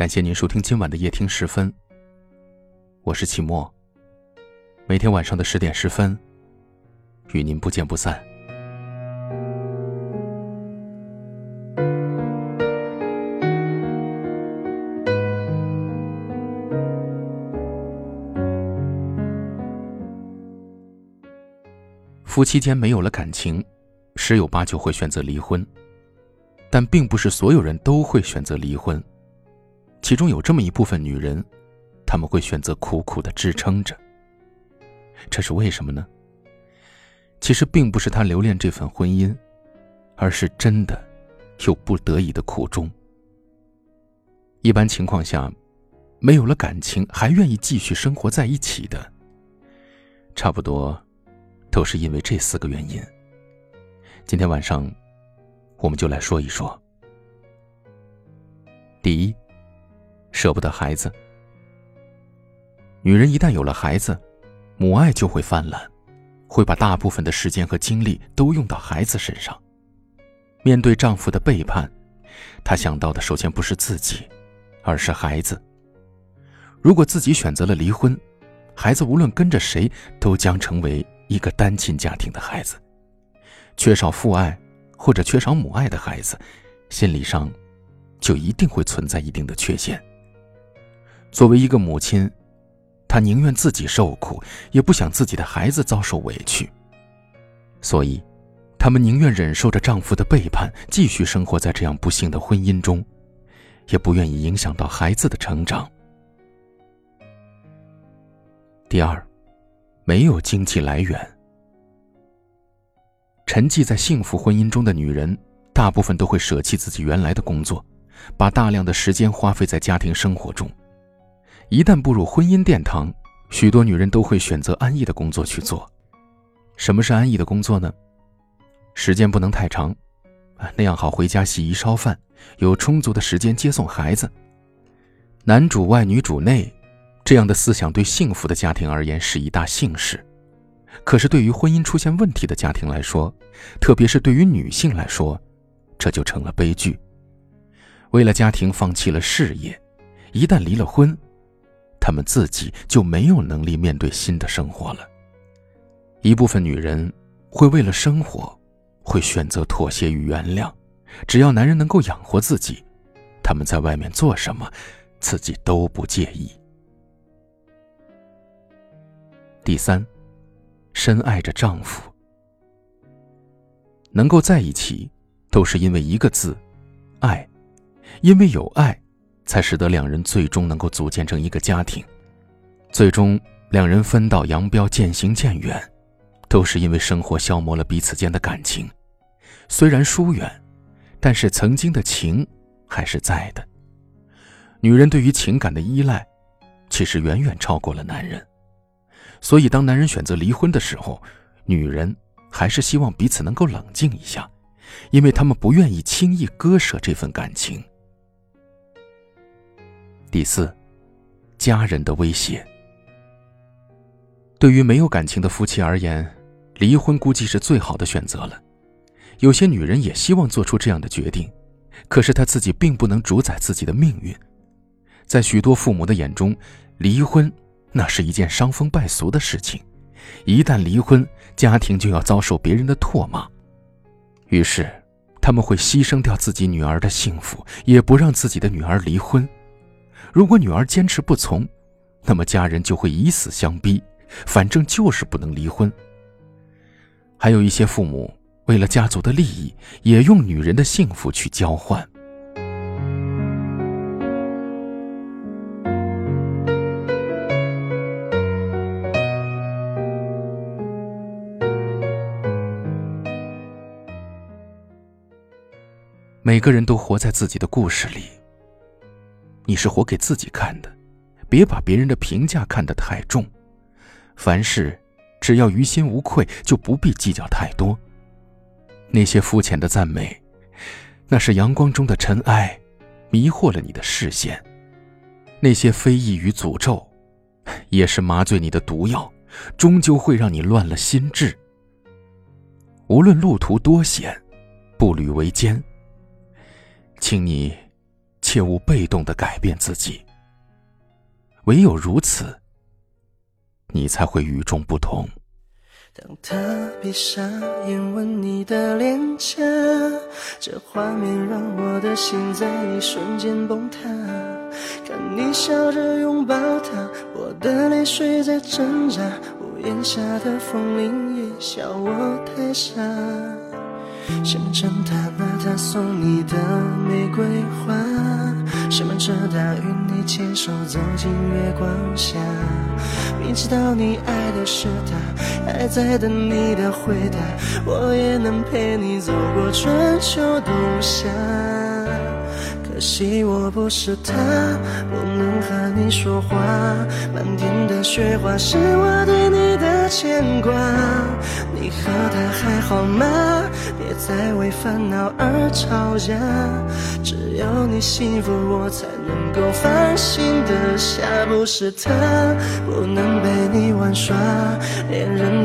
感谢您收听今晚的夜听十分。我是齐墨。每天晚上的十点十分，与您不见不散。夫妻间没有了感情，十有八九会选择离婚，但并不是所有人都会选择离婚。其中有这么一部分女人，他们会选择苦苦的支撑着。这是为什么呢？其实并不是他留恋这份婚姻，而是真的有不得已的苦衷。一般情况下，没有了感情还愿意继续生活在一起的，差不多都是因为这四个原因。今天晚上，我们就来说一说。第一。舍不得孩子，女人一旦有了孩子，母爱就会泛滥，会把大部分的时间和精力都用到孩子身上。面对丈夫的背叛，她想到的首先不是自己，而是孩子。如果自己选择了离婚，孩子无论跟着谁，都将成为一个单亲家庭的孩子。缺少父爱或者缺少母爱的孩子，心理上就一定会存在一定的缺陷。作为一个母亲，她宁愿自己受苦，也不想自己的孩子遭受委屈。所以，他们宁愿忍受着丈夫的背叛，继续生活在这样不幸的婚姻中，也不愿意影响到孩子的成长。第二，没有经济来源。沉寂在幸福婚姻中的女人，大部分都会舍弃自己原来的工作，把大量的时间花费在家庭生活中。一旦步入婚姻殿堂，许多女人都会选择安逸的工作去做。什么是安逸的工作呢？时间不能太长，啊，那样好回家洗衣烧饭，有充足的时间接送孩子。男主外女主内，这样的思想对幸福的家庭而言是一大幸事，可是对于婚姻出现问题的家庭来说，特别是对于女性来说，这就成了悲剧。为了家庭放弃了事业，一旦离了婚。他们自己就没有能力面对新的生活了。一部分女人会为了生活，会选择妥协与原谅，只要男人能够养活自己，他们在外面做什么，自己都不介意。第三，深爱着丈夫，能够在一起，都是因为一个字，爱，因为有爱。才使得两人最终能够组建成一个家庭，最终两人分道扬镳、渐行渐远，都是因为生活消磨了彼此间的感情。虽然疏远，但是曾经的情还是在的。女人对于情感的依赖，其实远远超过了男人。所以，当男人选择离婚的时候，女人还是希望彼此能够冷静一下，因为他们不愿意轻易割舍这份感情。第四，家人的威胁。对于没有感情的夫妻而言，离婚估计是最好的选择了。有些女人也希望做出这样的决定，可是她自己并不能主宰自己的命运。在许多父母的眼中，离婚那是一件伤风败俗的事情，一旦离婚，家庭就要遭受别人的唾骂。于是，他们会牺牲掉自己女儿的幸福，也不让自己的女儿离婚。如果女儿坚持不从，那么家人就会以死相逼，反正就是不能离婚。还有一些父母为了家族的利益，也用女人的幸福去交换。每个人都活在自己的故事里。你是活给自己看的，别把别人的评价看得太重。凡事只要于心无愧，就不必计较太多。那些肤浅的赞美，那是阳光中的尘埃，迷惑了你的视线；那些非议与诅咒，也是麻醉你的毒药，终究会让你乱了心智。无论路途多险，步履维艰，请你。切勿被动的改变自己。唯有如此，你才会与众不同。当他闭上眼吻你的脸颊，这画面让我的心在一瞬间崩塌。看你笑着拥抱他，我的泪水在挣扎。屋檐下的风铃也笑我太傻。谁瞒着他拿他送你的玫瑰花？谁瞒着他与你牵手走进月光下？明知道你爱的是他，还在等你的回答。我也能陪你走过春秋冬夏。可惜我不是他，不能和你说话。漫天的雪花是我对你的牵挂。你和他还好吗？别再为烦恼而吵架。只有你幸福，我才能够放心的下。不是他不能陪你玩耍，恋人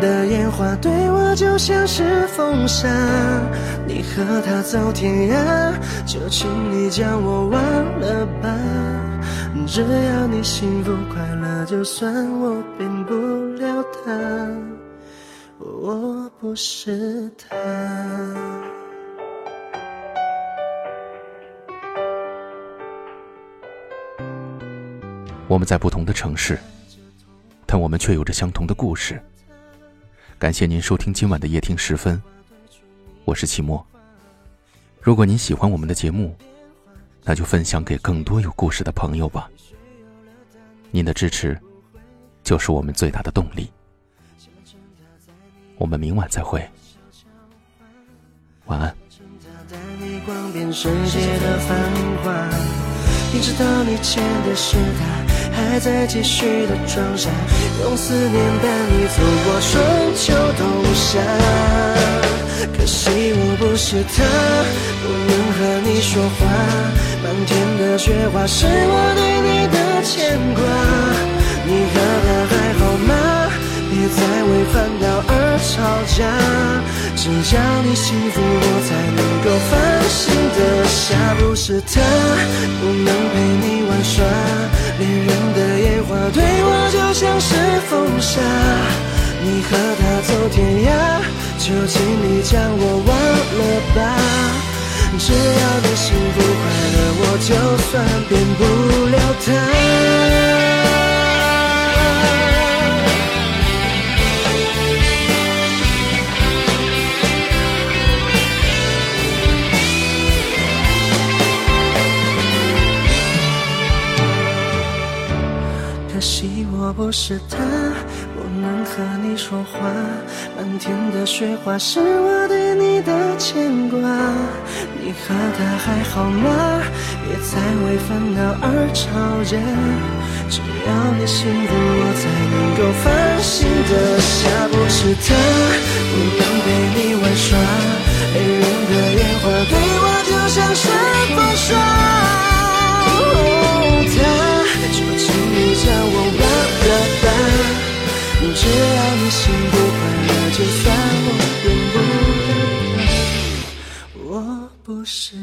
的烟花对我就像是风沙。你和他走天涯，就请你将我忘了吧。只要你幸福快乐，就算我变不了他。我不是他。我们在不同的城市，但我们却有着相同的故事。感谢您收听今晚的夜听时分，我是齐墨。如果您喜欢我们的节目，那就分享给更多有故事的朋友吧。您的支持，就是我们最大的动力。我们明晚再会，晚安。明知道你欠的是他，还在继续的装傻，用思念伴你走过春秋冬夏。可惜我不是他，不能和你说话。漫天的雪花是我对你的牵挂。你和他还好吗？别再为烦恼而吵架。只要你幸福，我才能够放心的下。不是他不能陪你玩耍，对我就像是风沙。你和他走天涯，就请你将我忘了吧。只要你幸福快乐，我就算变不了我不是他，不能和你说话。漫天的雪花是我对你的牵挂。你和他还好吗？别再为烦恼而吵架。只要你幸福，我才能够放心的下。不是他，不能陪你玩耍。就算我变不了，我不是。